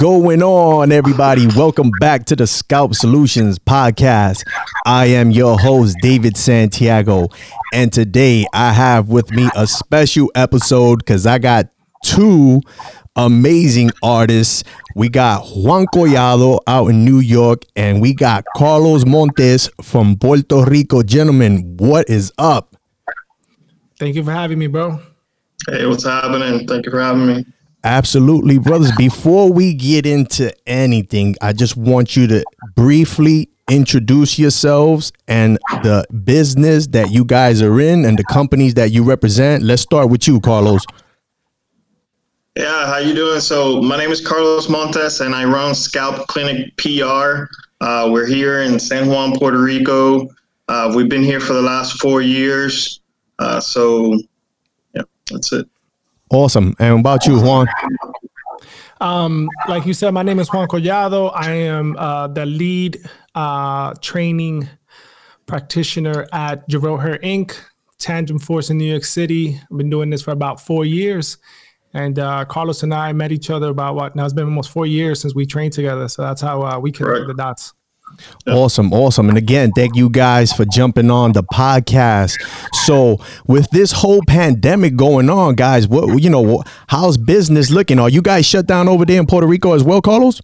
going on, everybody? Welcome back to the Scalp Solutions podcast. I am your host, David Santiago, and today I have with me a special episode because I got two amazing artists. We got Juan Collado out in New York, and we got Carlos Montes from Puerto Rico. Gentlemen, what is up? Thank you for having me, bro. Hey, what's happening? Thank you for having me. Absolutely, brothers. Before we get into anything, I just want you to briefly introduce yourselves and the business that you guys are in and the companies that you represent. Let's start with you, Carlos. Yeah, how you doing? So my name is Carlos Montes, and I run Scalp Clinic PR. Uh, we're here in San Juan, Puerto Rico. Uh, we've been here for the last four years. Uh, so, yeah, that's it. Awesome. And about you, Juan? Um, like you said, my name is Juan Collado. I am uh, the lead uh, training practitioner at Gerow Hair Ink., Tandem Force in New York City. I've been doing this for about four years. And uh, Carlos and I met each other about what now it's been almost four years since we trained together. So that's how uh, we connected right. the dots. Awesome, awesome. And again, thank you guys for jumping on the podcast. So, with this whole pandemic going on, guys, what you know, how's business looking? Are you guys shut down over there in Puerto Rico as well, Carlos?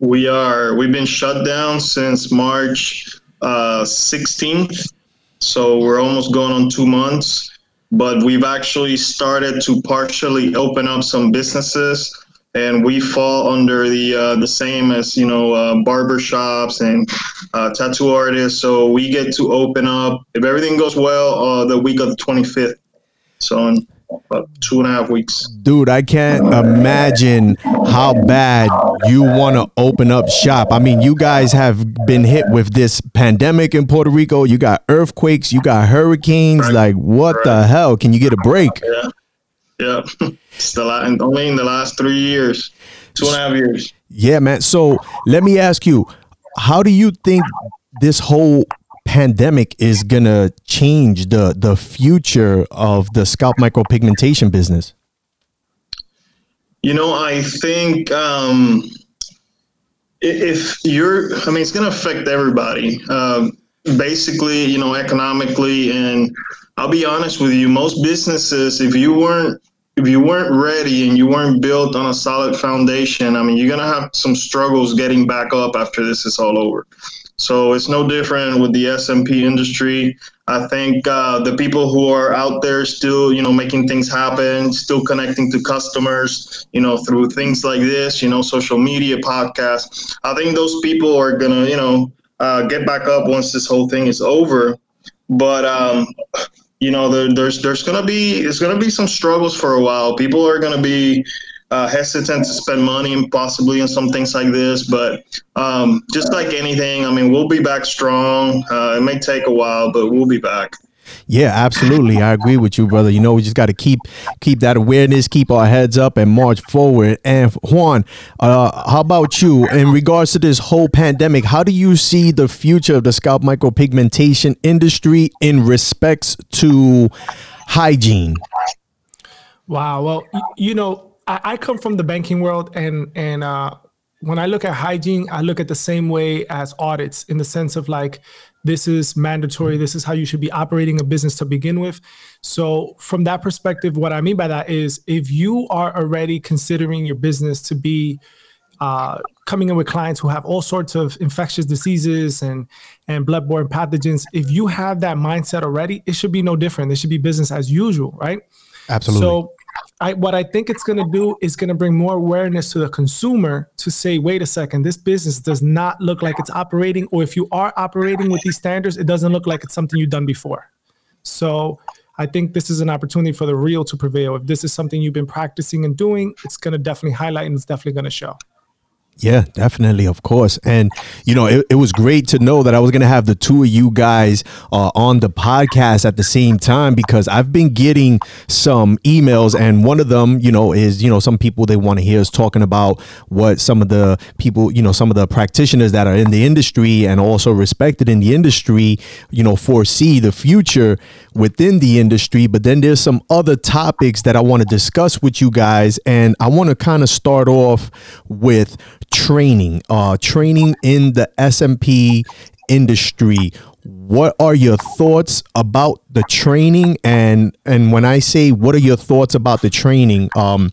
We are. We've been shut down since March uh, 16th. So, we're almost going on 2 months, but we've actually started to partially open up some businesses and we fall under the uh, the same as you know uh, barber shops and uh, tattoo artists. So we get to open up if everything goes well uh, the week of the 25th. So in about two and a half weeks. Dude, I can't imagine how bad you want to open up shop. I mean, you guys have been hit with this pandemic in Puerto Rico. You got earthquakes, you got hurricanes. Right. Like, what right. the hell? Can you get a break? Yeah. Yeah, it's the last, only in the last three years, two and a half years. Yeah, man. So let me ask you, how do you think this whole pandemic is gonna change the the future of the scalp micropigmentation business? You know, I think um, if you're, I mean, it's gonna affect everybody. Um, basically, you know, economically and I'll be honest with you, most businesses, if you weren't if you weren't ready and you weren't built on a solid foundation, I mean, you're gonna have some struggles getting back up after this is all over. So it's no different with the SMP industry. I think uh, the people who are out there still, you know, making things happen, still connecting to customers, you know, through things like this, you know, social media, podcasts. I think those people are gonna, you know, uh, get back up once this whole thing is over. But um, you know, there, there's there's gonna be there's gonna be some struggles for a while. People are gonna be uh, hesitant to spend money and possibly on some things like this. But um, just like anything, I mean, we'll be back strong. Uh, it may take a while, but we'll be back. Yeah, absolutely. I agree with you, brother. You know, we just got to keep keep that awareness, keep our heads up, and march forward. And Juan, uh, how about you in regards to this whole pandemic? How do you see the future of the scalp micropigmentation industry in respects to hygiene? Wow. Well, you know, I, I come from the banking world, and and uh, when I look at hygiene, I look at the same way as audits in the sense of like this is mandatory. This is how you should be operating a business to begin with. So from that perspective what i mean by that is if you are already considering your business to be uh, coming in with clients who have all sorts of infectious diseases and and bloodborne pathogens if you have that mindset already it should be no different. It should be business as usual right? Absolutely. So I, what I think it's going to do is going to bring more awareness to the consumer to say, wait a second, this business does not look like it's operating, or if you are operating with these standards, it doesn't look like it's something you've done before. So I think this is an opportunity for the real to prevail. If this is something you've been practicing and doing, it's going to definitely highlight and it's definitely going to show. Yeah, definitely, of course. And, you know, it, it was great to know that I was going to have the two of you guys uh, on the podcast at the same time because I've been getting some emails, and one of them, you know, is, you know, some people they want to hear us talking about what some of the people, you know, some of the practitioners that are in the industry and also respected in the industry, you know, foresee the future within the industry. But then there's some other topics that I want to discuss with you guys. And I want to kind of start off with training, uh, training in the SMP industry. What are your thoughts about the training? And and when I say what are your thoughts about the training, um,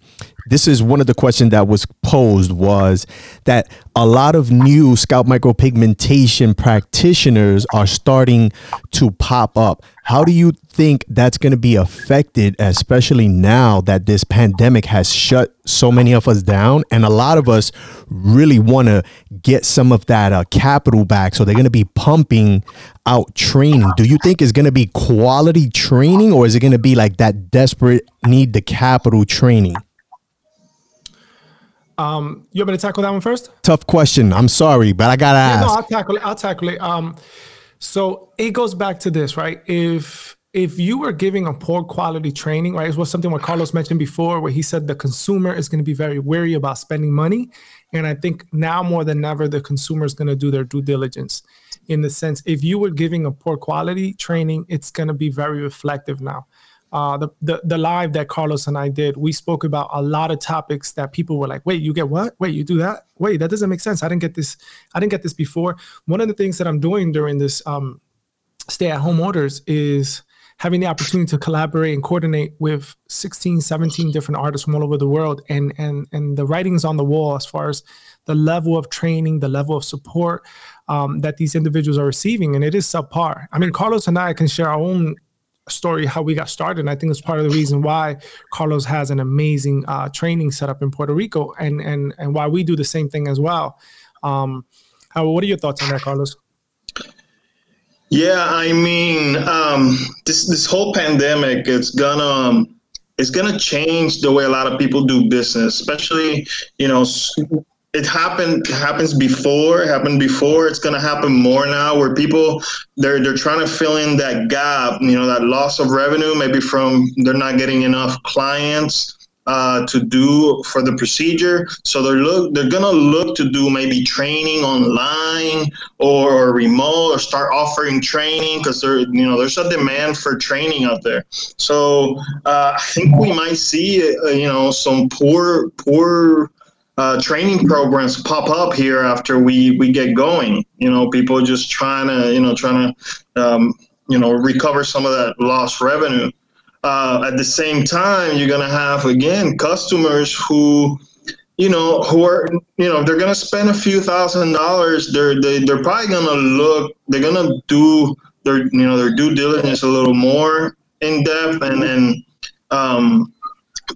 this is one of the questions that was posed was that a lot of new scalp micropigmentation practitioners are starting to pop up. How do you think that's going to be affected, especially now that this pandemic has shut so many of us down? And a lot of us really want to get some of that uh, capital back. So they're going to be pumping out training. Do you think it's going to be quality training or is it going to be like that desperate need the capital training? Um, you want me to tackle that one first? Tough question. I'm sorry, but I gotta ask. no, I'll tackle it. I'll tackle it. Um, so it goes back to this, right? If if you were giving a poor quality training, right, it was something what Carlos mentioned before, where he said the consumer is going to be very wary about spending money, and I think now more than ever, the consumer is going to do their due diligence. In the sense, if you were giving a poor quality training, it's going to be very reflective now uh, the, the the live that Carlos and I did, we spoke about a lot of topics that people were like, "Wait, you get what? Wait, you do that? Wait, that doesn't make sense. I didn't get this. I didn't get this before." One of the things that I'm doing during this um, stay-at-home orders is having the opportunity to collaborate and coordinate with 16 17 different artists from all over the world and and and the writings on the wall as far as the level of training the level of support um, that these individuals are receiving and it is subpar i mean carlos and i can share our own story how we got started. And I think it's part of the reason why Carlos has an amazing uh, training setup in Puerto Rico, and and and why we do the same thing as well. Um, how, what are your thoughts on that, Carlos? Yeah, I mean, um, this this whole pandemic, it's gonna um, it's gonna change the way a lot of people do business, especially you know it happened happens before happened before. It's going to happen more now where people they're they're trying to fill in that gap you know that loss of revenue maybe from they're not getting enough clients uh, to do for the procedure. So they're look they're gonna look to do maybe training online or, or remote or start offering training because there you know there's a demand for training out there. So uh, i think we might see uh, you know some poor poor uh, training programs pop up here after we we get going. You know, people just trying to you know trying to um, you know recover some of that lost revenue. Uh, at the same time, you're gonna have again customers who you know who are you know they're gonna spend a few thousand dollars. They're they, they're probably gonna look. They're gonna do their you know their due diligence a little more in depth and then um,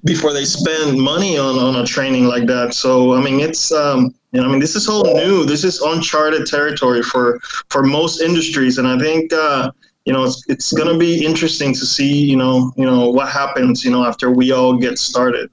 before they spend money on, on a training like that. So I mean, it's um, you know, I mean, this is all new. This is uncharted territory for for most industries, and I think uh, you know it's it's going to be interesting to see you know you know what happens you know after we all get started.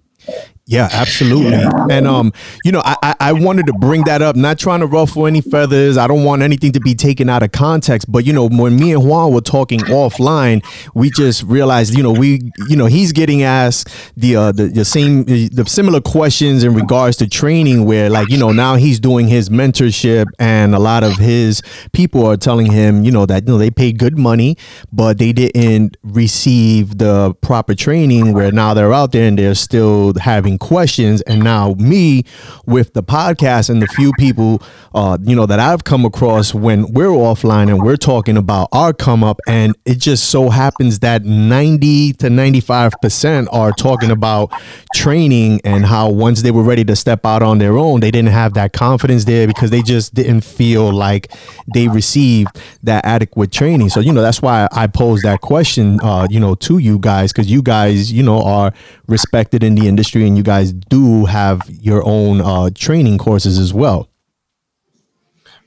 Yeah, absolutely. And um, you know, I, I wanted to bring that up, not trying to ruffle any feathers. I don't want anything to be taken out of context. But you know, when me and Juan were talking offline, we just realized, you know, we you know, he's getting asked the uh the, the same the similar questions in regards to training where like, you know, now he's doing his mentorship and a lot of his people are telling him, you know, that you know they pay good money, but they didn't receive the proper training where now they're out there and they're still having questions. And now me with the podcast and the few people, uh, you know, that I've come across when we're offline and we're talking about our come up. And it just so happens that 90 to 95% are talking about training and how once they were ready to step out on their own, they didn't have that confidence there because they just didn't feel like they received that adequate training. So, you know, that's why I posed that question, uh, you know, to you guys, because you guys, you know, are respected in the industry and you guys do have your own uh, training courses as well.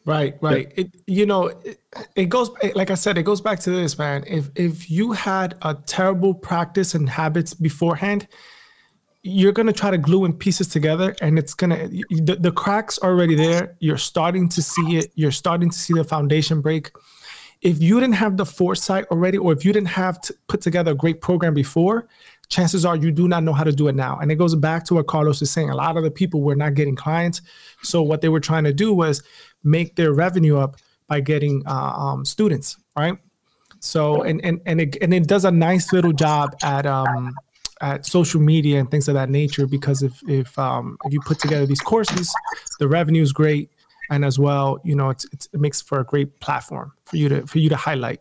Right, right. It, you know, it, it goes like I said, it goes back to this, man. If if you had a terrible practice and habits beforehand, you're going to try to glue in pieces together and it's going to the, the cracks are already there you're starting to see it you're starting to see the foundation break if you didn't have the foresight already or if you didn't have to put together a great program before chances are you do not know how to do it now. And it goes back to what carlos is saying. A lot of the people were not getting clients. So what they were trying to do was make their revenue up by getting uh, um, students right? So and and and it, and it does a nice little job at um, at social media and things of that nature because if if um, if you put together these courses, the revenue is great, and as well, you know, it's, it's, it makes for a great platform for you to for you to highlight.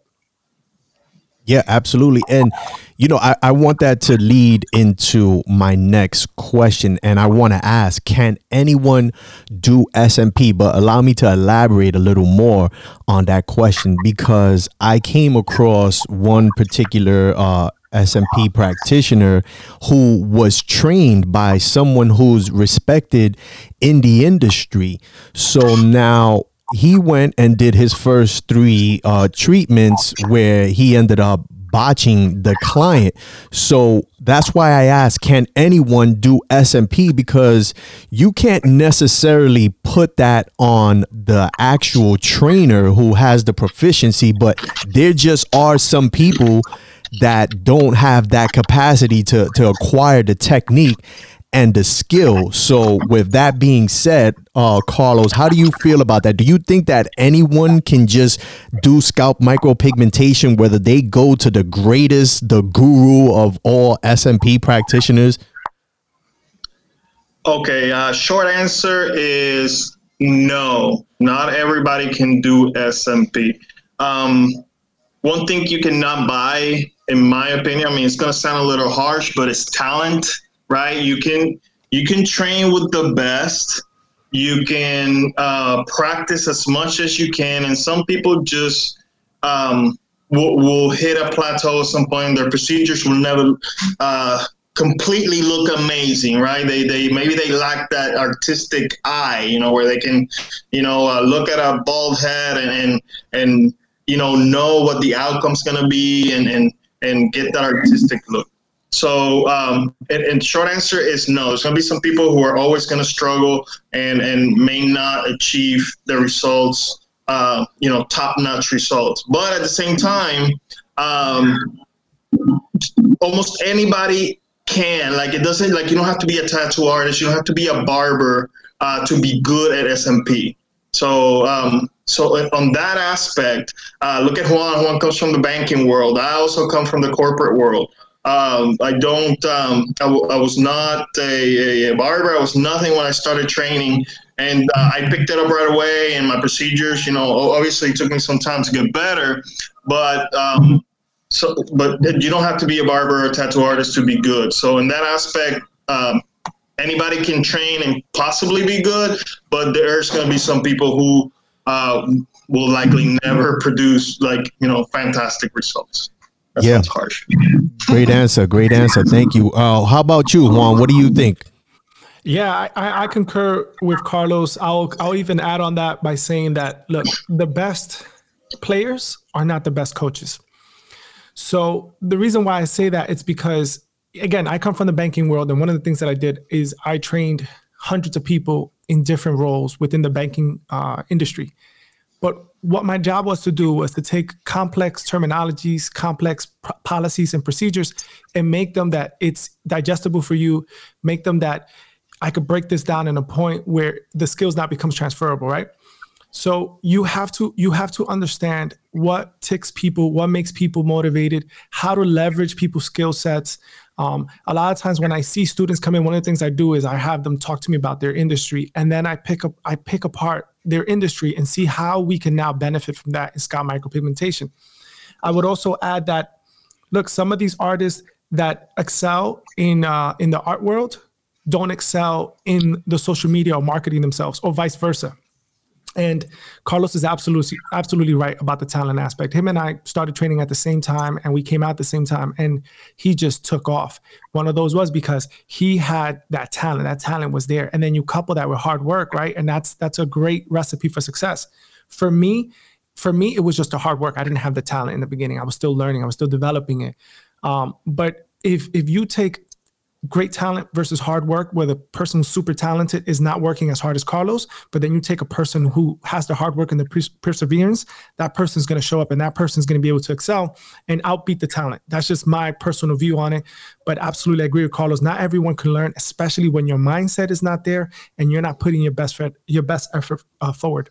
Yeah, absolutely. And, you know, I, I want that to lead into my next question. And I want to ask can anyone do SMP? But allow me to elaborate a little more on that question because I came across one particular uh, SMP practitioner who was trained by someone who's respected in the industry. So now he went and did his first three uh, treatments where he ended up botching the client. So that's why I asked, can anyone do SMP? Because you can't necessarily put that on the actual trainer who has the proficiency, but there just are some people that don't have that capacity to to acquire the technique and the skill. So, with that being said, uh, Carlos, how do you feel about that? Do you think that anyone can just do scalp micropigmentation, whether they go to the greatest, the guru of all SMP practitioners? Okay, uh, short answer is no. Not everybody can do SMP. Um, one thing you cannot buy in my opinion. I mean, it's going to sound a little harsh, but it's talent, right? You can you can train with the best. You can uh, practice as much as you can, and some people just um, will, will hit a plateau at some point. Their procedures will never uh, completely look amazing, right? They they maybe they lack that artistic eye, you know, where they can, you know, uh, look at a bald head and and and you know know what the outcome's going to be and and and get that artistic look. So, um, and, and, short answer is no. There's going to be some people who are always going to struggle and and may not achieve the results, uh, you know, top notch results. But at the same time, um, almost anybody can. Like it doesn't like you don't have to be a tattoo artist. You don't have to be a barber uh, to be good at SMP. So um, so uh, on that aspect, uh, look at Juan. Juan comes from the banking world. I also come from the corporate world. Um, I don't. Um, I, w- I was not a, a, barber. I was nothing when I started training, and uh, I picked it up right away. And my procedures, you know, obviously it took me some time to get better, but um, so but you don't have to be a barber or a tattoo artist to be good. So in that aspect, um, anybody can train and possibly be good, but there's going to be some people who uh, will likely never produce like you know fantastic results. That yeah, harsh. Great answer. Great answer. Thank you. Uh, how about you, Juan? What do you think? Yeah, I, I concur with Carlos. I'll I'll even add on that by saying that look, the best players are not the best coaches. So the reason why I say that it's because again, I come from the banking world, and one of the things that I did is I trained hundreds of people in different roles within the banking uh, industry. But what my job was to do was to take complex terminologies, complex policies and procedures, and make them that it's digestible for you, make them that I could break this down in a point where the skills now becomes transferable, right? So you have to you have to understand what ticks people, what makes people motivated, how to leverage people's skill sets, um, a lot of times when I see students come in, one of the things I do is I have them talk to me about their industry, and then I pick up I pick apart their industry and see how we can now benefit from that in scalp micropigmentation. I would also add that look, some of these artists that excel in uh, in the art world don't excel in the social media or marketing themselves, or vice versa. And Carlos is absolutely absolutely right about the talent aspect. Him and I started training at the same time and we came out at the same time and he just took off. One of those was because he had that talent. That talent was there. And then you couple that with hard work, right? And that's that's a great recipe for success. For me, for me, it was just a hard work. I didn't have the talent in the beginning. I was still learning. I was still developing it. Um, but if if you take great talent versus hard work, where the person who's super talented is not working as hard as Carlos, but then you take a person who has the hard work and the pers- perseverance, that person's going to show up and that person's going to be able to excel and outbeat the talent. That's just my personal view on it. But absolutely, agree with Carlos. Not everyone can learn, especially when your mindset is not there and you're not putting your best your best effort uh, forward.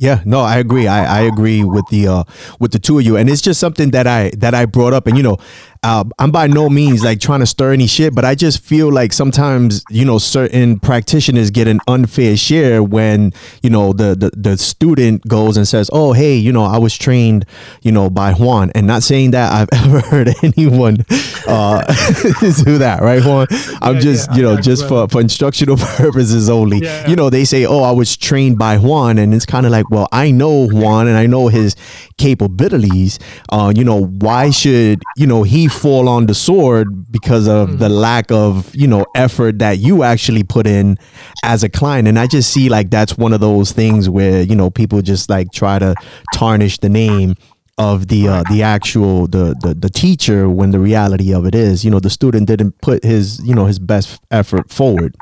Yeah, no, I agree. I, I agree with the uh with the two of you, and it's just something that I that I brought up, and you know, uh, I'm by no means like trying to stir any shit, but I just feel like sometimes you know certain practitioners get an unfair share when you know the, the the student goes and says, "Oh, hey, you know, I was trained, you know, by Juan," and not saying that I've ever heard anyone uh, do that, right, Juan? I'm yeah, just yeah, you know just for for instructional purposes only. Yeah, you know, they say, "Oh, I was trained by Juan," and it's kind of like, well, I know Juan and I know his capabilities. Uh, you know, why should you know he fall on the sword because of mm-hmm. the lack of you know effort that you actually put in as a client and i just see like that's one of those things where you know people just like try to tarnish the name of the uh, the actual the, the the teacher when the reality of it is you know the student didn't put his you know his best effort forward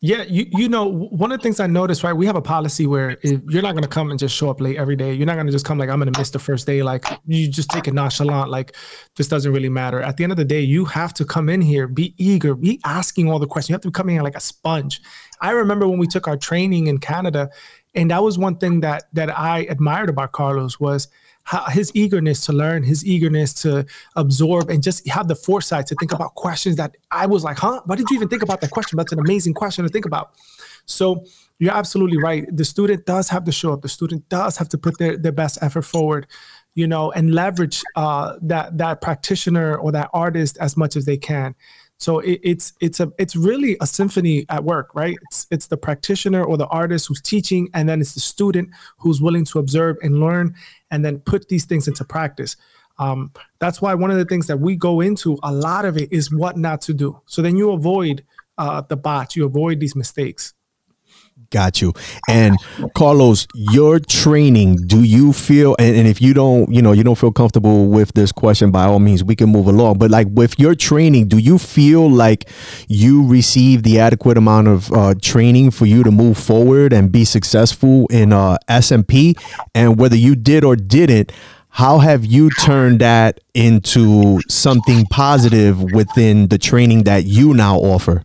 yeah, you you know one of the things I noticed, right? We have a policy where if you're not gonna come and just show up late every day. You're not gonna just come like I'm gonna miss the first day. Like you just take it nonchalant, like this doesn't really matter. At the end of the day, you have to come in here, be eager, be asking all the questions. You have to come in here like a sponge. I remember when we took our training in Canada, and that was one thing that that I admired about Carlos was his eagerness to learn, his eagerness to absorb, and just have the foresight to think about questions that I was like, huh? Why did you even think about that question? That's an amazing question to think about. So you're absolutely right. The student does have to show up. The student does have to put their, their best effort forward, you know, and leverage uh, that that practitioner or that artist as much as they can. So it, it's it's a it's really a symphony at work, right? It's it's the practitioner or the artist who's teaching, and then it's the student who's willing to observe and learn, and then put these things into practice. Um, that's why one of the things that we go into a lot of it is what not to do. So then you avoid uh, the bot, you avoid these mistakes. Got you. And Carlos, your training, do you feel and, and, if you don't, you know, you don't feel comfortable with this question, by all means, we can move along. But like with your training, do you feel like you receive the adequate amount of uh, training for you to move forward and be successful in uh, SMP? And whether you did or didn't, how have you turned that into something positive within the training that you now offer?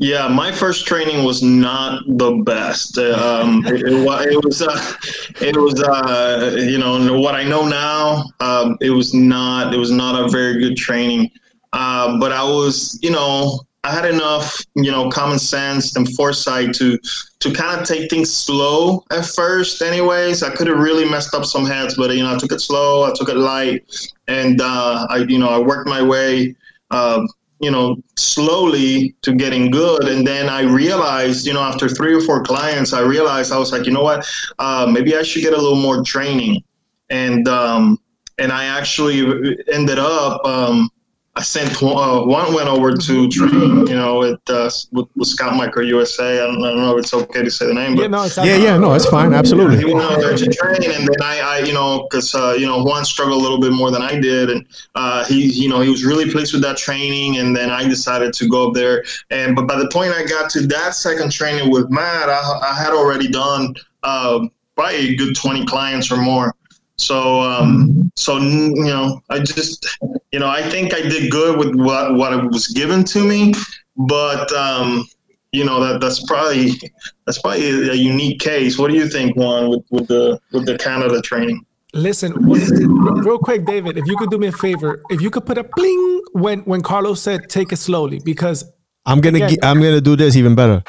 Yeah, my first training was not the best. Um, it, it, it, was, uh, it was, uh, you know, what I know now. Um, it was not, it was not a very good training. Uh, but I was, you know, I had enough, you know, common sense and foresight to to kind of take things slow at first. Anyways, I could have really messed up some heads, but you know, I took it slow. I took it light, and uh, I, you know, I worked my way. Uh, you know, slowly to getting good. And then I realized, you know, after three or four clients, I realized I was like, you know what, uh, maybe I should get a little more training. And um, and I actually ended up um, I sent uh, one went over to train, you know, with, uh, with, with Scalp Micro USA. I don't, I don't, know if it's okay to say the name, but yeah, no, it's yeah, yeah, no, it's fine, absolutely. He went over there to train, and then I, I you know, because uh, you know Juan struggled a little bit more than I did, and uh, he, you know, he was really pleased with that training, and then I decided to go up there, and but by the point I got to that second training with Matt, I, I had already done uh, probably a good twenty clients or more. So, um, so you know, I just, you know, I think I did good with what what was given to me, but um, you know that that's probably that's probably a, unique case. What do you think, Juan, with, with the with the Canada training? Listen, real quick, David, if you could do me a favor, if you could put a bling when when Carlos said take it slowly, because I'm gonna again, I'm gonna do this even better.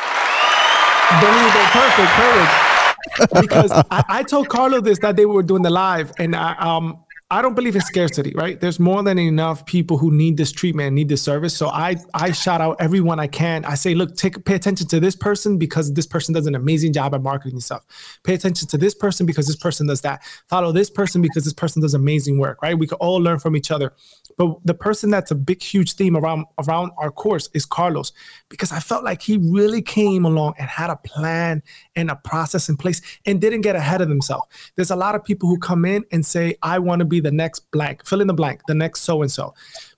Perfect, perfect because I, I, told Carlo this that they were doing the live, and I, um, I don't believe in scarcity, right? There's more than enough people who need this treatment, need this service. So I I shout out everyone I can. I say, look, take pay attention to this person because this person does an amazing job at marketing stuff. Pay attention to this person because this person does that. Follow this person because this person does amazing work, right? We can all learn from each other. But the person that's a big, huge theme around around our course is Carlos, because I felt like he really came along and had a plan and a process in place and didn't get ahead of himself. There's a lot of people who come in and say, I want to be the next blank, fill in the blank, the next so and so.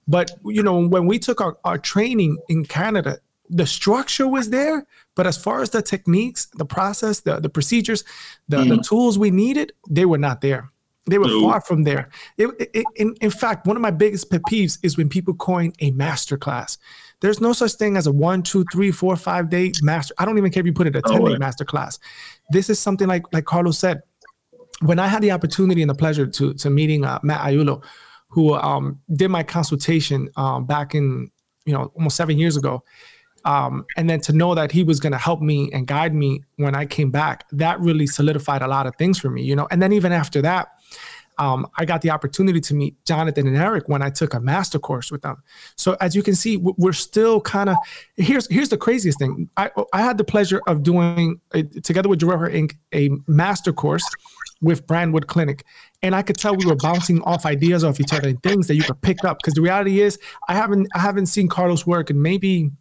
But you know, when we took our, our training in Canada, the structure was there, but as far as the techniques, the process, the, the procedures, the, mm. the tools we needed, they were not there. They were no. far from there. It, it, in, in fact, one of my biggest pet peeves is when people coin a master class. There's no such thing as a one, two, three, four, five day master. I don't even care if you put it a 10 day master class. This is something like like Carlos said. When I had the opportunity and the pleasure to to meeting uh, Matt Aiello, who um, did my consultation um, back in you know almost seven years ago, um, and then to know that he was going to help me and guide me when I came back, that really solidified a lot of things for me, you know. And then even after that, um, I got the opportunity to meet Jonathan and Eric when I took a master course with them. So as you can see, we're still kind of here's here's the craziest thing. I I had the pleasure of doing a, together with Gerow Hair Ink. a master course with Brandwood Clinic, and I could tell we were bouncing off ideas off each other and things that you could pick up. Because the reality is, I haven't I haven't seen Carlos work and maybe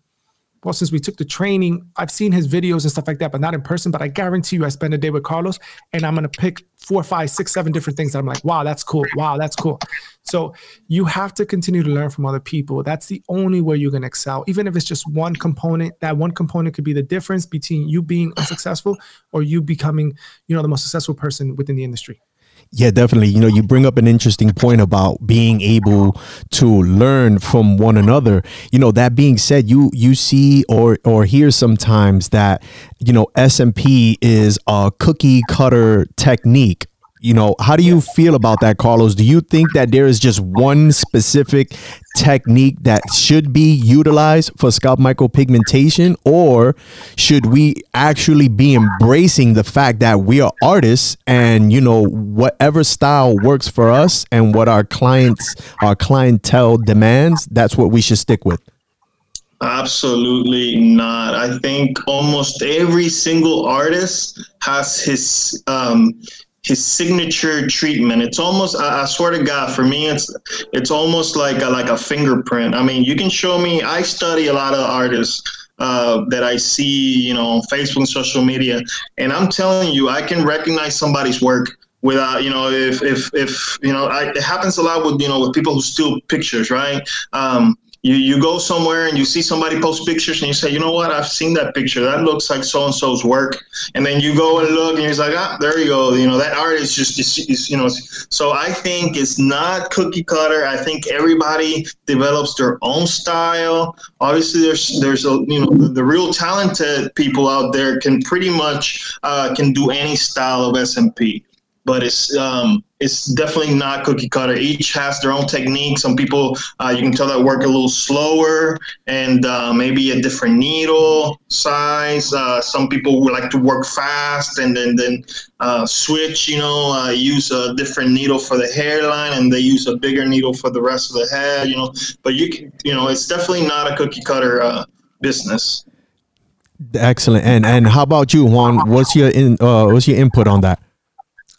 well, since we took the training, I've seen his videos and stuff like that, but not in person. But I guarantee you, I spend a day with Carlos and I'm going to pick four, five, six, seven different things that I'm like, wow, that's cool. Wow, that's cool. So you have to continue to learn from other people. That's the only way you're going to excel. Even if it's just one component, that one component could be the difference between you being unsuccessful or you becoming, you know, the most successful person within the industry. Yeah, definitely. You know, you bring up an interesting point about being able to learn from one another. You know, that being said, you you see or or hear sometimes that you know SMP is a cookie cutter technique you know, how do you feel about that, Carlos? Do you think that there is just one specific technique that should be utilized for scalp micropigmentation, or should we actually be embracing the fact that we are artists and you know whatever style works for us and what our clients, our clientele demands, that's what we should stick with? Absolutely not. I think almost every single artist has his um, his signature treatment. It's almost I, I, swear to God, for me, it's it's almost like a, like a fingerprint. I mean, you can show me. I study a lot of artists. Uh, that I see, you know, on Facebook, social media, and I'm telling you, I can recognize somebody's work without, you know, if if if you know, I, it happens a lot with you know with people who steal pictures, right? Um, you you go somewhere and you see somebody post pictures and you say, you know what, I've seen that picture. That looks like so and so's work. And then you go and look and you're like, ah, there you go. You know, that art is just is, you know. So I think it's not cookie cutter. I think everybody develops their own style. Obviously, there's there's a you know the, the real talented people out there can pretty much uh, can do any style of SMP but it's um, it's definitely not cookie cutter. Each has their own technique. Some people uh, you can tell that work a little slower and uh, maybe a different needle size. Uh, some people would like to work fast and then then uh, switch. You know, uh, use a different needle for the hairline and they use a bigger needle for the rest of the head. You know, but you can you know it's definitely not a cookie cutter uh, business. Excellent. And and how about you, Juan? What's your in what's your input on that?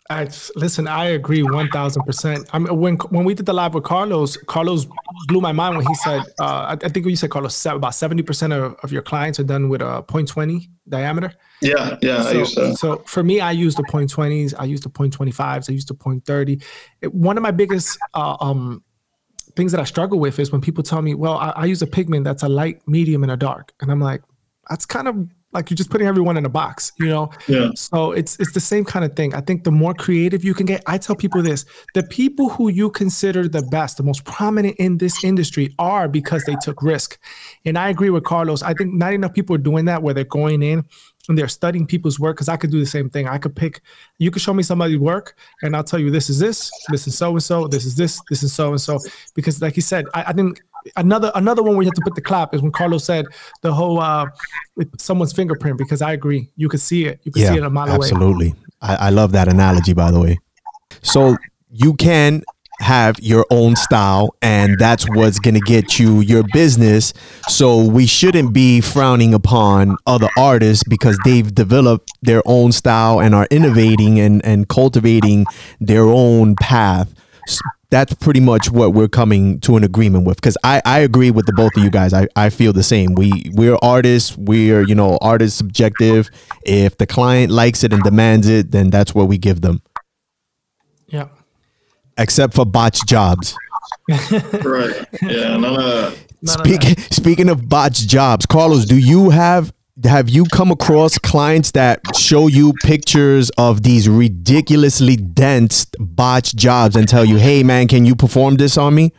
I listen. I agree one thousand percent. I mean, when when we did the live with Carlos, Carlos blew my mind when he said, uh, I, I, think you said Carlos, about seventy percent of, of your clients are done with a 0.20 diameter. Yeah, yeah. So, that. so for me, I use the 0.20s. I use the 0.25s. I use the 0.30. It, one of my biggest uh, um, things that I struggle with is when people tell me, "Well, I, I use a pigment that's a light, medium, and a dark," and I'm like, that's kind of like you're just putting everyone in a box you know? Yeah. So it's it's the same kind of thing. I think the more creative you can get i tell people this the people who you consider the best the most prominent in this industry are because they took risk. And i agree with carlos. I think not enough people are doing that where they're going in and they're studying people's work because i could do the same thing. I could pick you could show me somebody's work and i'll tell you this is this this is so and so this is this this is so and so. Because like you said i, I think another another one where you have to put the clap is when Carlos said the whole uh someone's fingerprint because I agree you could see it you could yeah, see it a mile absolutely. away. I, I love that analogy by the way. So you can have your own style and that's what's going to get you your business so we shouldn't be frowning upon other artists because they've developed their own style and are innovating and and cultivating their own path that's pretty much what we're coming to an agreement with. Because I, I agree with the both of you guys. I, I feel the same. We we're artists. We're you know artists subjective. If the client likes it and demands it then that's what we give them. Yeah. Except for botch jobs. Right. Yeah. None of. Speaking speaking of botched jobs, Carlos, do you have have you come across clients that show you pictures of these ridiculously dense botched jobs and tell you, "Hey, man, can you perform this on me?"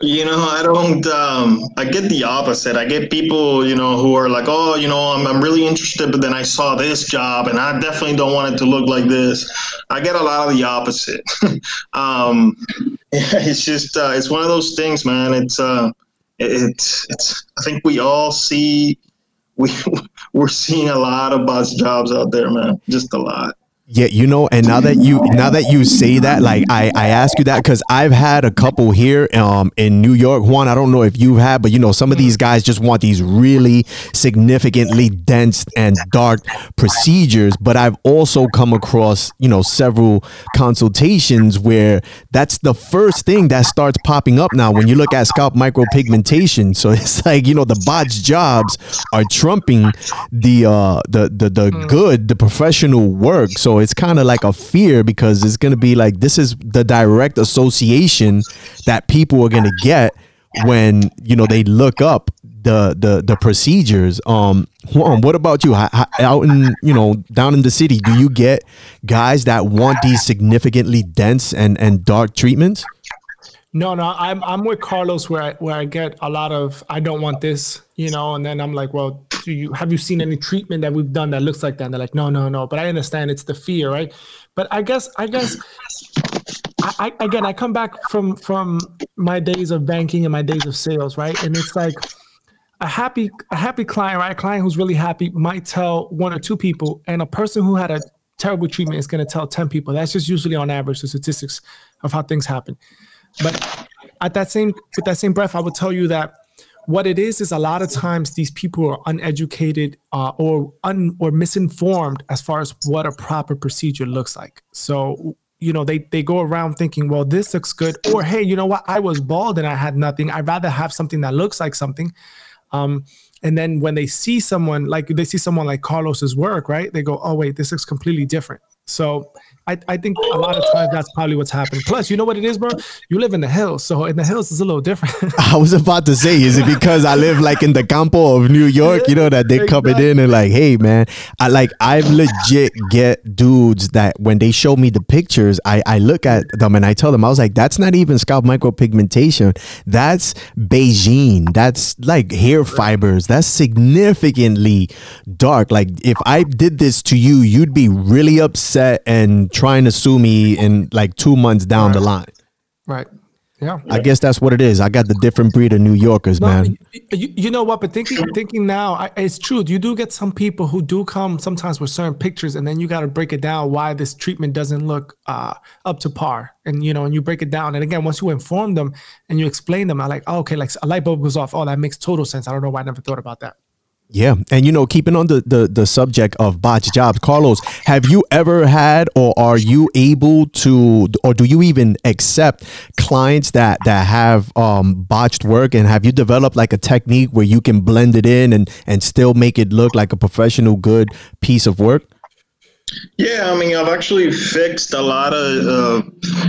You know, I don't. Um, I get the opposite. I get people, you know, who are like, "Oh, you know, I'm, I'm really interested, but then I saw this job, and I definitely don't want it to look like this." I get a lot of the opposite. um, it's just, uh, it's one of those things, man. It's, uh, it's, it's. I think we all see, we we're seeing a lot of bus jobs out there, man. Just a lot. Yeah, you know, and now that you now that you say that, like I I ask you that because I've had a couple here um in New York. Juan, I don't know if you've had, but you know, some of these guys just want these really significantly dense and dark procedures. But I've also come across you know several consultations where that's the first thing that starts popping up now when you look at scalp micropigmentation. So it's like you know the botched jobs are trumping the uh the the the good the professional work. So it's kind of like a fear because it's going to be like this is the direct association that people are going to get when you know they look up the the the procedures. Um Juan, what about you? How, out in you know down in the city do you get guys that want these significantly dense and and dark treatments no, no, I'm I'm with Carlos where I where I get a lot of I don't want this, you know, and then I'm like, well, do you have you seen any treatment that we've done that looks like that? And they're like, no, no, no. But I understand it's the fear, right? But I guess I guess I, I again I come back from from my days of banking and my days of sales, right? And it's like a happy a happy client, right? A client who's really happy might tell one or two people, and a person who had a terrible treatment is going to tell 10 people. That's just usually on average the statistics of how things happen. But at that same with that same breath, I would tell you that what it is is a lot of times these people are uneducated uh, or un or misinformed as far as what a proper procedure looks like. So you know they they go around thinking, well, this looks good, or hey, you know what, I was bald and I had nothing. I'd rather have something that looks like something. Um, and then when they see someone like they see someone like Carlos's work, right? They go, oh wait, this looks completely different. So I, I think a lot of times that's probably what's happened. Plus, you know what it is, bro? You live in the hills, so in the hills is a little different. I was about to say, is it because I live like in the campo of New York? You know that they exactly. coming in and like, hey man, I like I legit get dudes that when they show me the pictures, I I look at them and I tell them I was like, that's not even scalp micropigmentation. That's Beijing. That's like hair fibers. That's significantly dark. Like if I did this to you, you'd be really upset and trying to sue me in like two months down right. the line. Right. Yeah. I guess that's what it is. I got the different breed of New Yorkers, no, man. You, you, know what? But thinking thinking now, I, it's true. You do get some people who do come sometimes with certain pictures, and then you got to break it down why this treatment doesn't look uh, up to par. And you know, and you break it down. And again, once you inform them and you explain them, I'm like, oh, okay, like a light bulb goes off. Oh, that makes total sense. I don't know why I never thought about that. Yeah, and you know, keeping on the, the the subject of botched jobs, Carlos, have you ever had, or are you able to, or do you even accept clients that that have um, botched work, and have you developed like a technique where you can blend it in and and still make it look like a professional, good piece of work? Yeah, I mean, I've actually fixed a lot of, uh,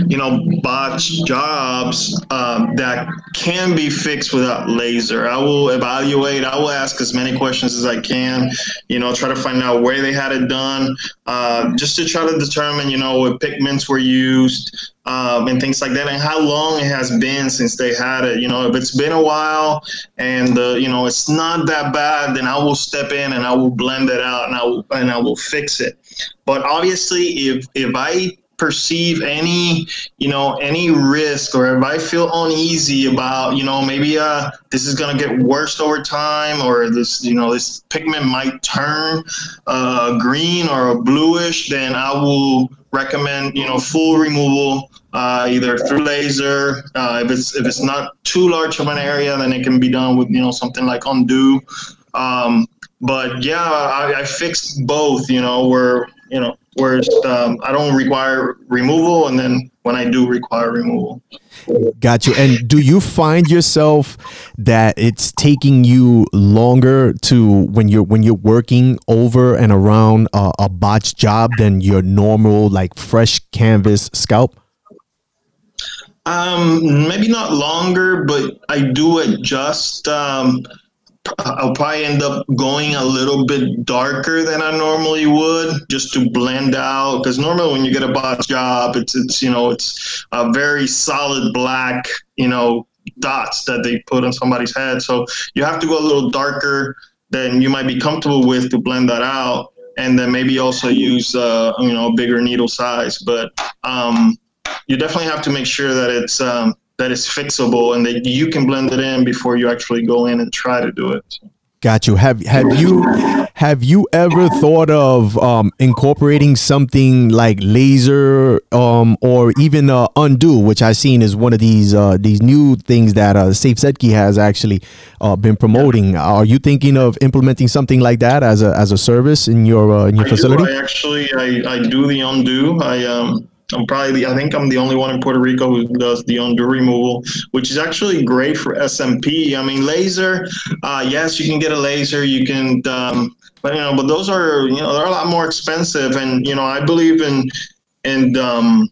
you know, botched jobs um, that can be fixed without laser. I will evaluate, I will ask as many questions as I can, you know, try to find out where they had it done, uh, just to try to determine, you know, what pigments were used, um, and things like that, and how long it has been since they had it. You know, if it's been a while and uh, you know it's not that bad, then I will step in and I will blend it out and I will and I will fix it. But obviously, if if I perceive any you know any risk or if i feel uneasy about you know maybe uh this is to get worse over time or this you know this pigment might turn uh green or bluish then i will recommend you know full removal uh, either through laser uh, if it's if it's not too large of an area then it can be done with you know something like undo um, but yeah I, I fixed both you know where you know whereas um, I don't require removal, and then when I do require removal. Got you. And do you find yourself that it's taking you longer to when you're when you're working over and around a, a botched job than your normal like fresh canvas scalp? Um, maybe not longer, but I do adjust. Um, I'll probably end up going a little bit darker than I normally would, just to blend out. Because normally, when you get a botch job, it's it's you know it's a very solid black, you know, dots that they put on somebody's head. So you have to go a little darker than you might be comfortable with to blend that out, and then maybe also use uh, you know a bigger needle size. But um, you definitely have to make sure that it's um, that it's fixable and that you can blend it in before you actually go in and try to do it. Got you. Have have you have you ever thought of um, incorporating something like laser um, or even uh, undo, which I've seen is one of these uh, these new things that uh, Safe Setki has actually uh, been promoting. Are you thinking of implementing something like that as a as a service in your uh, in your I facility? Do. I actually I, I do the undo. I um I'm probably the, I think I'm the only one in Puerto Rico who does the undo removal, which is actually great for SMP. I mean, laser, uh, yes, you can get a laser, you can, um, but you know, but those are you know they're a lot more expensive, and you know I believe in and um,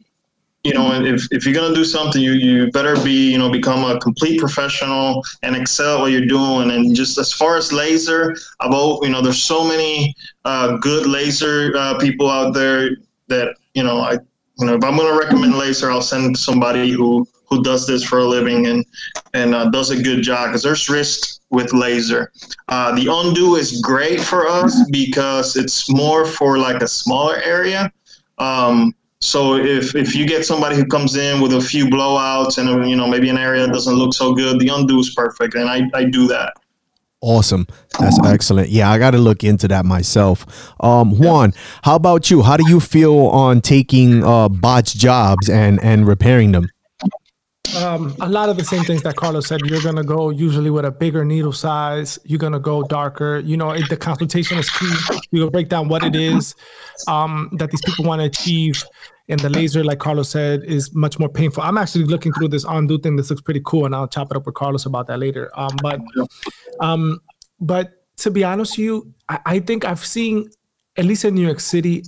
you know if, if you're gonna do something, you you better be you know become a complete professional and excel at what you're doing. And just as far as laser, I've you know there's so many uh, good laser uh, people out there that you know I you know, if I'm to recommend laser, I'll send somebody who who does this for a living and and uh, does a good job because there's risk with laser. Uh, the undo is great for us because it's more for like a smaller area. Um, so if if you get somebody who comes in with a few blowouts and you know maybe an area that doesn't look so good, the undo is perfect, and I I do that. Awesome. That's excellent. Yeah, I got to look into that myself. Um, Juan, how about you? How do you feel on taking uh, botch jobs and and repairing them? Um, a lot of the same things that Carlos said. You're gonna go usually with a bigger needle size. You're gonna go darker. You know, it, the consultation is key. You will break down what it is um, that these people want to achieve. And the laser, like Carlos said, is much more painful. I'm actually looking through this undo thing. This looks pretty cool, and I'll chop it up with Carlos about that later. Um, but, um, but to be honest with you, I, I think I've seen, at least in New York City,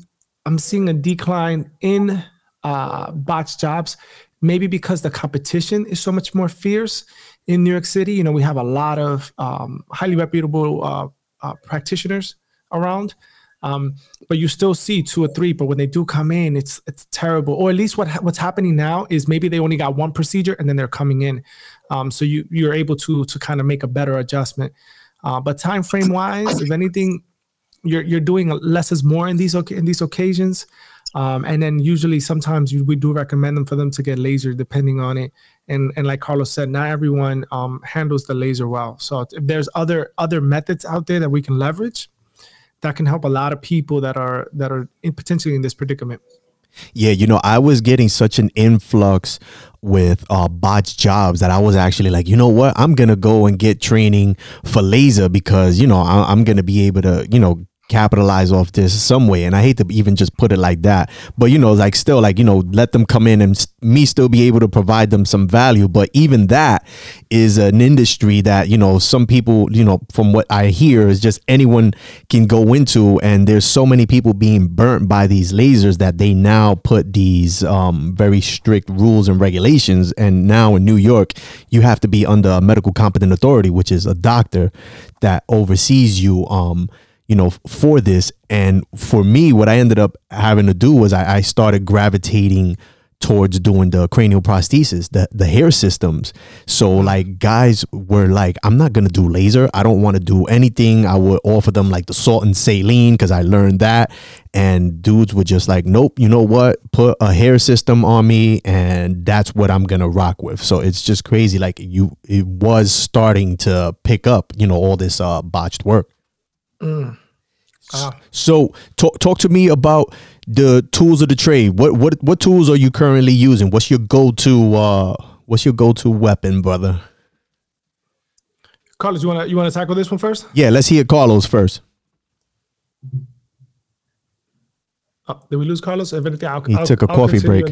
I'm seeing a decline in uh, botch jobs maybe because the competition is so much more fierce in New York City. You know, we have a lot of um, highly reputable uh, uh, practitioners around, um, but you still see two or three. But when they do come in, it's it's terrible. Or at least what what's happening now is maybe they only got one procedure and then they're coming in, um, so you you're able to to kind of make a better adjustment. Uh, but time frame wise, if anything, you're you're doing less is more in these in these occasions. Um, and then usually sometimes we do recommend them for them to get laser depending on it. And and like Carlos said, not everyone um, handles the laser well. So if there's other other methods out there that we can leverage, that can help a lot of people that are that are in, potentially in this predicament. Yeah, you know, I was getting such an influx with uh botch jobs that I was actually like, you know what, I'm gonna go and get training for laser because you know I, am gonna be able to you know capitalize off this some way. And i hate to even just put it like that but you know like still like you know let them come in and me still be able to provide them some value. But even that is an industry that you know some people you know from what i hear is just anyone can go into and there's so many people being burnt by these lasers that they now put these um, very strict rules and regulations. And now in new york you have to be under a medical competent authority which is a doctor that oversees you um you know, for this. And for me, what I ended up having to do was I, I started gravitating towards doing the cranial prosthesis, the the hair systems. So like guys were like, I'm not gonna do laser. I don't want to do anything. I would offer them like the salt and saline because I learned that. And dudes were just like, nope, you know what? Put a hair system on me, and that's what I'm gonna rock with. So it's just crazy. Like you, it was starting to pick up, you know, all this uh, botched work. Mm. So talk talk to me about the tools of the trade. What what what tools are you currently using? What's your go to uh what's your go to weapon, brother? Carlos, you wanna you wanna tackle this one first? Yeah, let's hear Carlos first. Oh, did we lose Carlos? If anything, I'll, he I'll, took a I'll coffee break.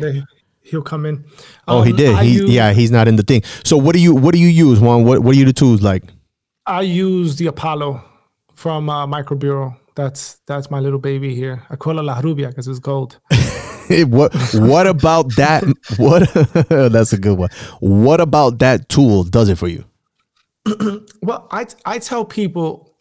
He'll come in. Um, oh, he um, did. He use, yeah, he's not in the thing. So what do you what do you use, Juan? What what are you the tools like? I use the Apollo from uh, Microbeau. That's that's my little baby here. I call her La Rubia because it's gold. what what about that? What that's a good one. What about that tool does it for you? well, I I tell people,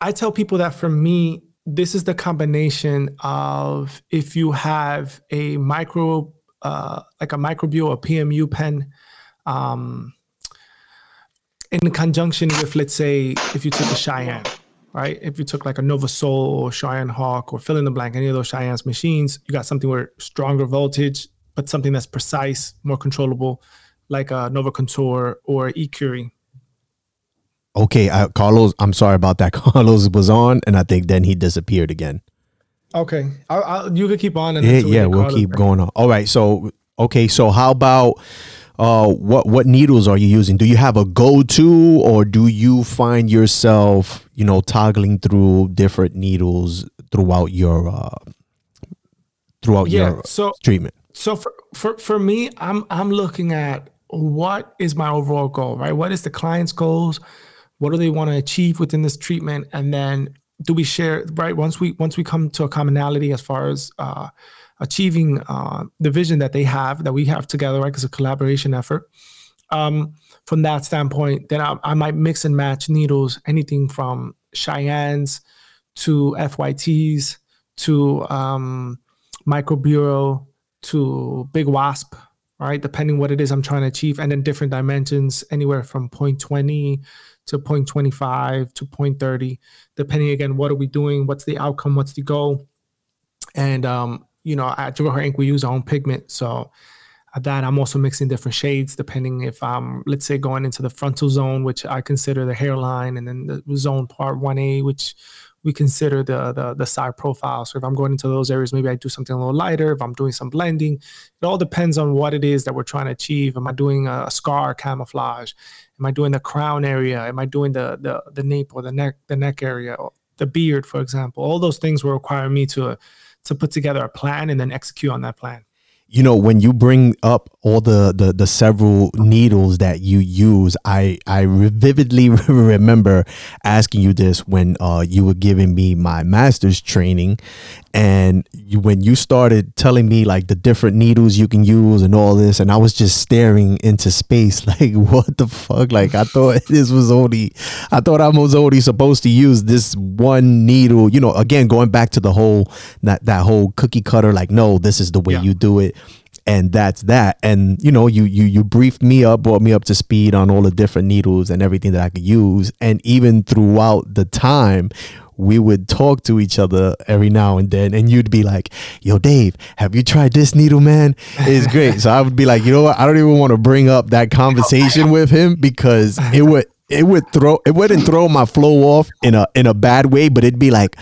I tell people that for me, this is the combination of if you have a micro, uh, like a microBeau or PMU pen, um, in conjunction with, let's say, if you took a Cheyenne, right? If you took like a Nova Soul or Cheyenne Hawk or fill in the blank, any of those Cheyenne's machines, you got something where stronger voltage, but something that's precise, more controllable, like a Nova Contour or eCurie. Okay, uh, Carlos, I'm sorry about that. Carlos was on, and I think then he disappeared again. Okay, I'll, I'll, you could keep on. And yeah, yeah, we'll keep back. going on. All right, so okay, so how about uh, what what needles are you using? Do you have a go to, or do you find yourself, you know, toggling through different needles throughout your uh, throughout yeah, your so, treatment? So for, for for me, I'm I'm looking at what is my overall goal, right? What is the client's goals? What do they want to achieve within this treatment? And then do we share right once we once we come to a commonality as far as uh, achieving uh, the vision that they have, that we have together, right? It's a collaboration effort. Um, from that standpoint, then I, I, might mix and match needles, anything from Cheyennes to FYTs to um, microBeau to Big Wasp, right? Depending what it is I'm trying to achieve, and then different dimensions, anywhere from 0.20 to 0.25 to 0.30, depending again, what are we doing? What's the outcome? What's the goal? And um, you know, at Gerow Hair Ink, we use our own pigment. So at that, I'm also mixing different shades depending if I'm, let's say, going into the frontal zone, which I consider the hairline, and then the zone part 1A, which we consider the, the the side profile. So if I'm going into those areas, maybe I do something a little lighter. If I'm doing some blending, it all depends on what it is that we're trying to achieve. Am I doing a scar camouflage? Am I doing the crown area? Am I doing the the the nape or the neck the neck area, the beard, for example? All those things will require me to to put together a plan and then execute on that plan. You know when you bring up all the, the the several needles that you use i i vividly remember asking you this when uh you were giving me my master's training and you, when you started telling me like the different needles you can use and all this and i was just staring into space like what the fuck? Like i thought this was only i thought i was only supposed to use this one needle. You know again going back to the whole that that whole cookie cutter like no this is the way yeah. you do it and that's that. And you know you you you briefed me up brought me up to speed on all the different needles and everything that i could use. And even throughout the time we would talk to each other every now and then and you'd be like yo dave have you tried this needle man? It's great. So i would be like you know what? I don't even want to bring up that conversation with him because it would it would throw it wouldn't throw my flow off in a in a bad way, but it'd be like,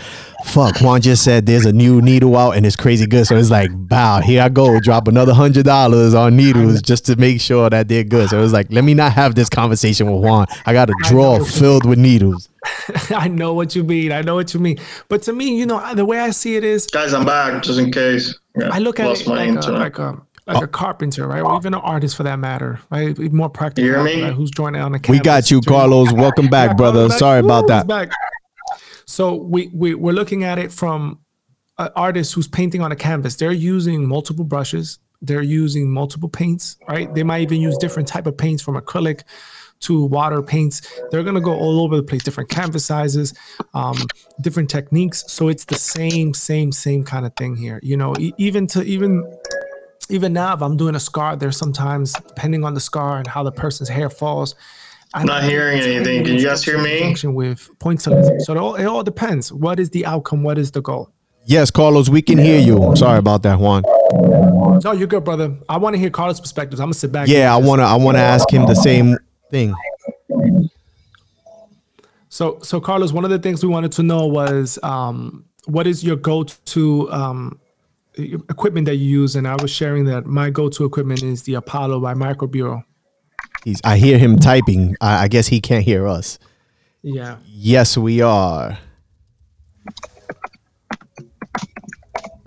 fuck, Juan just said there's a new needle out and it's crazy good. So it's like, bow, here I go, drop another hundred dollars on needles just to make sure that they're good. So it was like, let me not have this conversation with Juan. I got a drawer filled with needles. I know what you mean. I know what you mean. But to me, you know, the way I see it is, guys, I'm back just in case. Yeah, I look at it like a, like a like oh. a carpenter, right? Or even an artist for that matter, right? More practical. You hear me? Right? Who's joining on the We got you, Carlos. Welcome back, yeah, brother. Back. Sorry Ooh, about that. Back. So we, we we're looking at it from an artist who's painting on a canvas. They're using multiple brushes. They're using multiple paints, right? They might even use different type of paints from acrylic to water paints. They're gonna go all over the place, different canvas sizes, um, different techniques. So it's the same, same, same kind of thing here. You know, e- even to even even now, if I'm doing a scar, there's sometimes depending on the scar and how the person's hair falls. I'm not hearing anything. Can you guys hear me? With pointillism. So it all, it all depends. What is the outcome? What is the goal? Yes, Carlos, we can hear you. I'm sorry about that, Juan. No, you're good, brother. I want to hear Carlos' perspectives. I'm gonna sit back. Yeah, I wanna I wanna ask him the same thing. So so Carlos, one of the things we wanted to know was um, what is your go-to um, equipment that you use, and I was sharing that my go-to equipment is the Apollo by microBeau. He's. I hear him typing. I, I guess he can't hear us. Yeah. Yes, we are.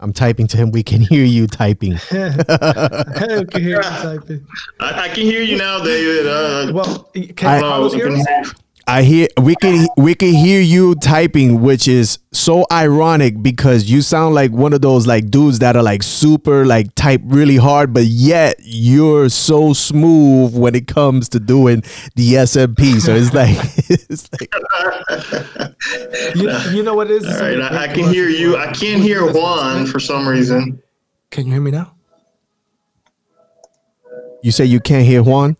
I'm typing to him. We can hear you typing. I can hear you typing. I, I, can hear you now, David. Uh, well, can I, Carlos hear us? I hear we can we can hear you typing, which is so ironic because you sound like one of those like dudes that are like super like type really hard, but yet you're so smooth when it comes to doing the SMP. So it's like it's like you, you know what it is. All right, I, I can hear you. I can't hear Juan for some reason. Can you hear me now? You say you can't hear Juan.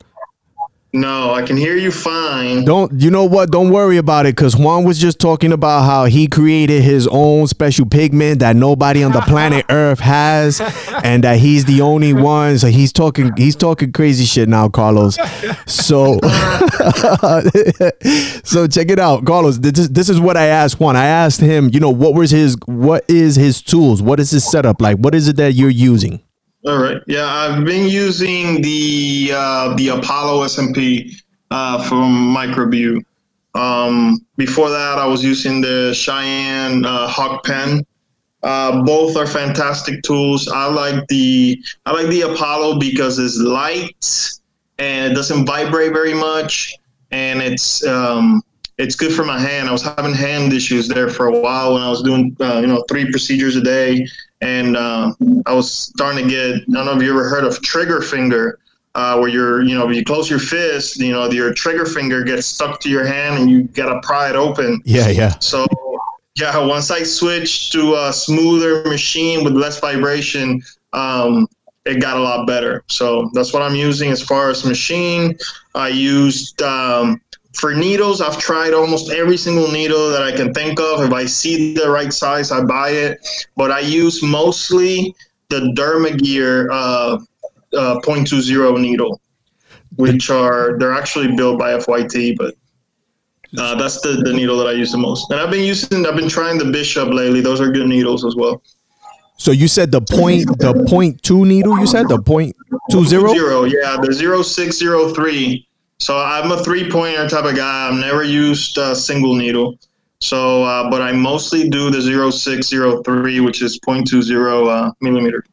No, I can hear you fine. Don't you know what? Don't worry about it because Juan was just talking about how he created his own special pigment that nobody on the planet Earth has, and that he's the only one. So he's talking he's talking crazy shit now, Carlos. So so check it out, Carlos. This is, this is what I asked Juan. I asked him, you know, what was his what is his tools? What is his setup like? What is it that you're using? All right. Yeah, I've been using the uh, the Apollo SMP uh, from Microbeau. Um, before that, I was using the Cheyenne uh, Hawk Pen. Uh, both are fantastic tools. I like the I like the Apollo because it's light and it doesn't vibrate very much, and it's um, it's good for my hand. I was having hand issues there for a while when I was doing uh, you know three procedures a day, and uh, I was starting to get. I don't know if you ever heard of trigger finger, uh, where you're, you know, you close your fist, you know, your trigger finger gets stuck to your hand, and you gotta pry it open. Yeah, yeah. So, yeah, once I switched to a smoother machine with less vibration, um, it got a lot better. So that's what I'm using as far as machine. I used um, for needles, I've tried almost every single needle that I can think of. If I see the right size, I buy it. But I use mostly the Dermagear uh, uh, 0.20 needle, which are they're actually built by FYT, but uh, that's the, the needle that I use the most. And I've been using, I've been trying the Bishop lately. Those are good needles as well. So you said the point, the point two needle. You said the point two zero. Zero, yeah, the zero six zero three so I'm a three pointer type of guy. I've never used a single needle. So, uh, but I mostly do the 0603, which is 0.20 uh, millimeter.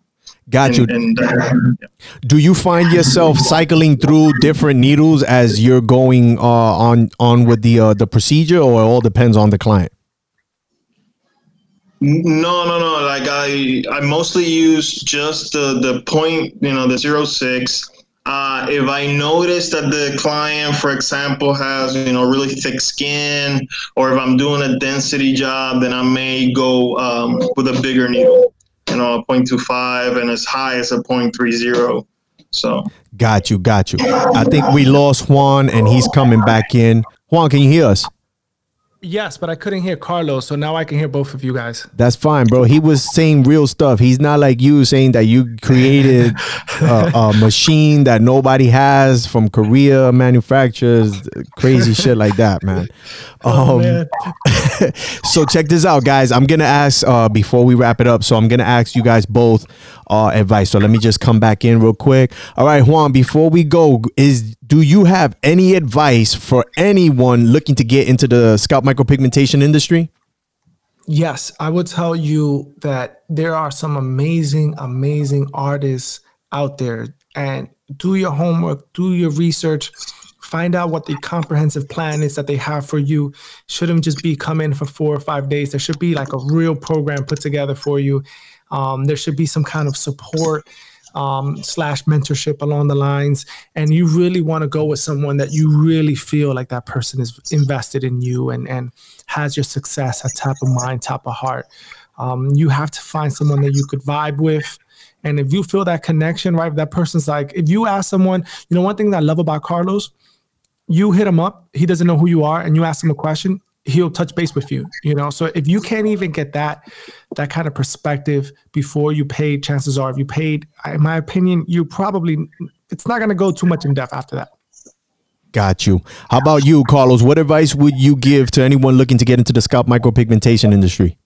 Got you. And, uh, yeah. Do you find yourself cycling through different needles as you're going uh, on on with the uh, the procedure, or it all depends on the client? No, no, no. Like I, I mostly use just the the point, you know, the 06 uh, if I notice that the client, for example, has you know really thick skin, or if I'm doing a density job, then I may go um, with a bigger needle, you know, a 0.25 and as high as a 0.30. So got you, got you. I think we lost Juan, and he's coming back in. Juan, can you hear us? Yes, but I couldn't hear Carlos, so now I can hear both of you guys. That's fine, bro. He was saying real stuff. He's not like you saying that you created a, a, machine that nobody has from Korea manufacturers, crazy shit like that, man. Oh, um, man. so check this out, guys. I'm gonna ask uh, before we wrap it up. So I'm gonna ask you guys both uh, advice. So let me just come back in real quick. All right, Juan. Before we go, is do you have any advice for anyone looking to get into the scalp micropigmentation industry? Yes, I would tell you that there are some amazing, amazing artists out there, and do your homework, do your research find out what the comprehensive plan is that they have for you. Shouldn't just be come in for four or five days. There should be like a real program put together for you. Um, there should be some kind of support um, slash mentorship along the lines. And you really want to go with someone that you really feel like that person is invested in you and and has your success a type of mind type of heart. Um, you have to find someone that you could vibe with. And if you feel that connection right that person's like if you ask someone you know one thing that i love about carlos you hit him up, he doesn't know who you are, and you ask him a question, he'll touch base with you. You know, so if you can't even get that that kind of perspective before you paid, chances are, if you paid, in my opinion, you probably it's not going to go too much in depth after that. Got you. How about you, Carlos? What advice would you give to anyone looking to get into the scalp micropigmentation industry?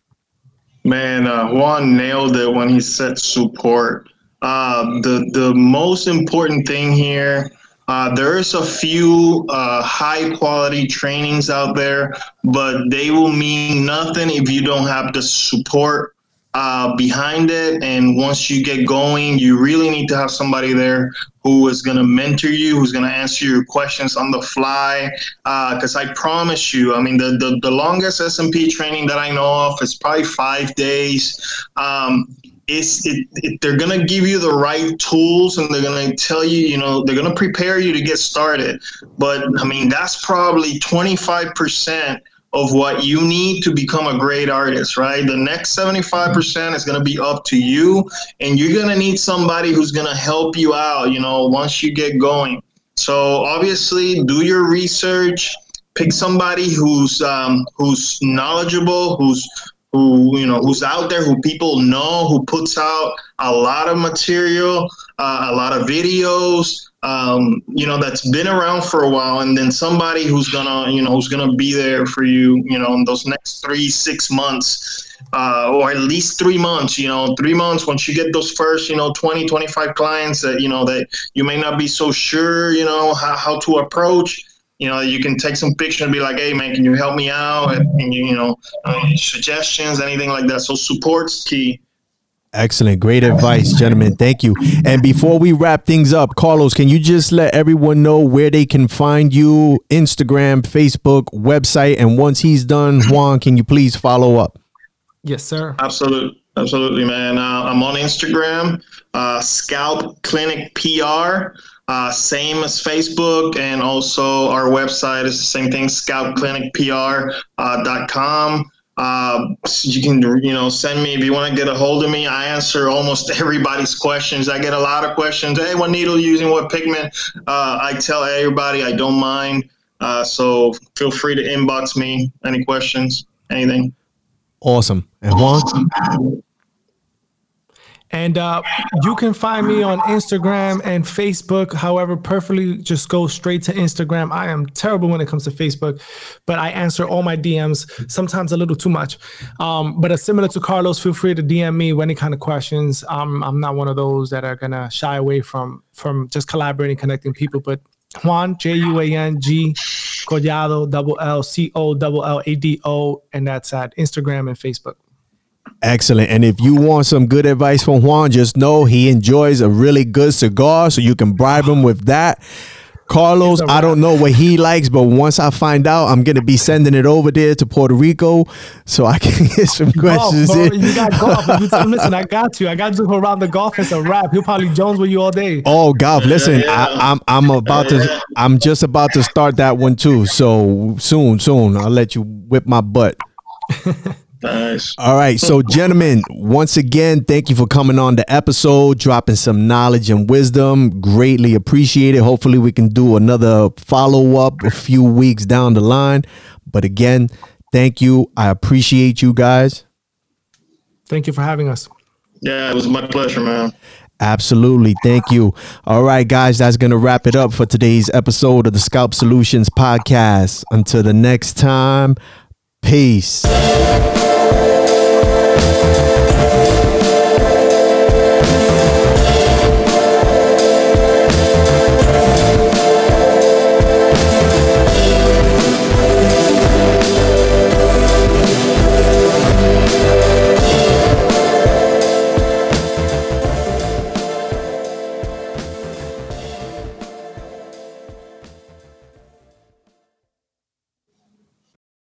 Man, uh, Juan nailed it when he said support. Uh, the the most important thing here uh, there's a few uh, high quality trainings out there, but they will mean nothing if you don't have the support uh, behind it. And once you get going, you really need to have somebody there who is going to mentor you, who's going to answer your questions on the fly. Because uh, I promise you, I mean, the, the, the longest SMP training that I know of is probably five days. Um, it's it, it, they're gonna give you the right tools and they're gonna tell you you know they're gonna prepare you to get started. But i mean that's probably 25% of what you need to become a great artist right? The next 75% is gonna be up to you and you're gonna need somebody who's gonna help you out you know once you get going. So obviously do your research. Pick somebody who's um, who's knowledgeable who's who you know who's out there who people know who puts out a lot of material uh, a lot of videos um, you know that's been around for a while. And then somebody who's gonna you know who's gonna be there for you you know in those next three six months uh, or at least three months you know three months. Once you get those first you know 20 25 clients that you know that you may not be so sure you know how, how to approach you know, you can take some picture and be like, hey, man, can you help me out? And, you, you know, uh, suggestions, anything like that. So support's key. Excellent. Great advice, gentlemen. Thank you. And before we wrap things up, Carlos, can you just let everyone know where they can find you? Instagram, Facebook, website. And once he's done, Juan, can you please follow up? Yes, sir. Absolutely. Absolutely, man. Uh, I'm on Instagram, uh, Scalp Clinic PR. Uh, same as Facebook, and also our website is the same thing, scalpclinicpr.com. Uh, uh, you can, you know, send me if you want to get a hold of me. I answer almost everybody's questions. I get a lot of questions. Hey, what needle using? What pigment? Uh, I tell everybody I don't mind. Uh, so feel free to inbox me any questions, anything. Awesome. And Juan. And uh, you can find me on Instagram and Facebook. However, perfectly just go straight to Instagram. I am terrible when it comes to Facebook, but I answer all my DMs, sometimes a little too much. Um, but similar to Carlos, feel free to DM me with any kind of questions. Um, I'm not one of those that are gonna shy away from from just collaborating, connecting people. But Juan J U A N G Collado double L C O double L A D O, and that's at Instagram and Facebook. Excellent. And if you want some good advice from Juan, just know he enjoys a really good cigar, so you can bribe him with that. Carlos, I don't know what he likes, but once I find out, I'm gonna be sending it over there to Puerto Rico so I can get some questions. Golf, you got golf. listen, I got you. I got you around the golf as a rap. He'll probably Jones with you all day. Oh, golf. Listen, yeah, yeah. I, am I'm, I'm about to. I'm just about to start that one too. So soon, soon, I'll let you whip my butt. Nice. All right. So, gentlemen, once again, thank you for coming on the episode, dropping some knowledge and wisdom. Greatly appreciate it. Hopefully, we can do another follow up a few weeks down the line. But again, thank you. I appreciate you guys. Thank you for having us. Yeah, it was my pleasure, man. Absolutely. Thank you. All right, guys, that's going to wrap it up for today's episode of the Scalp Solutions podcast. Until the next time, peace. Thank you.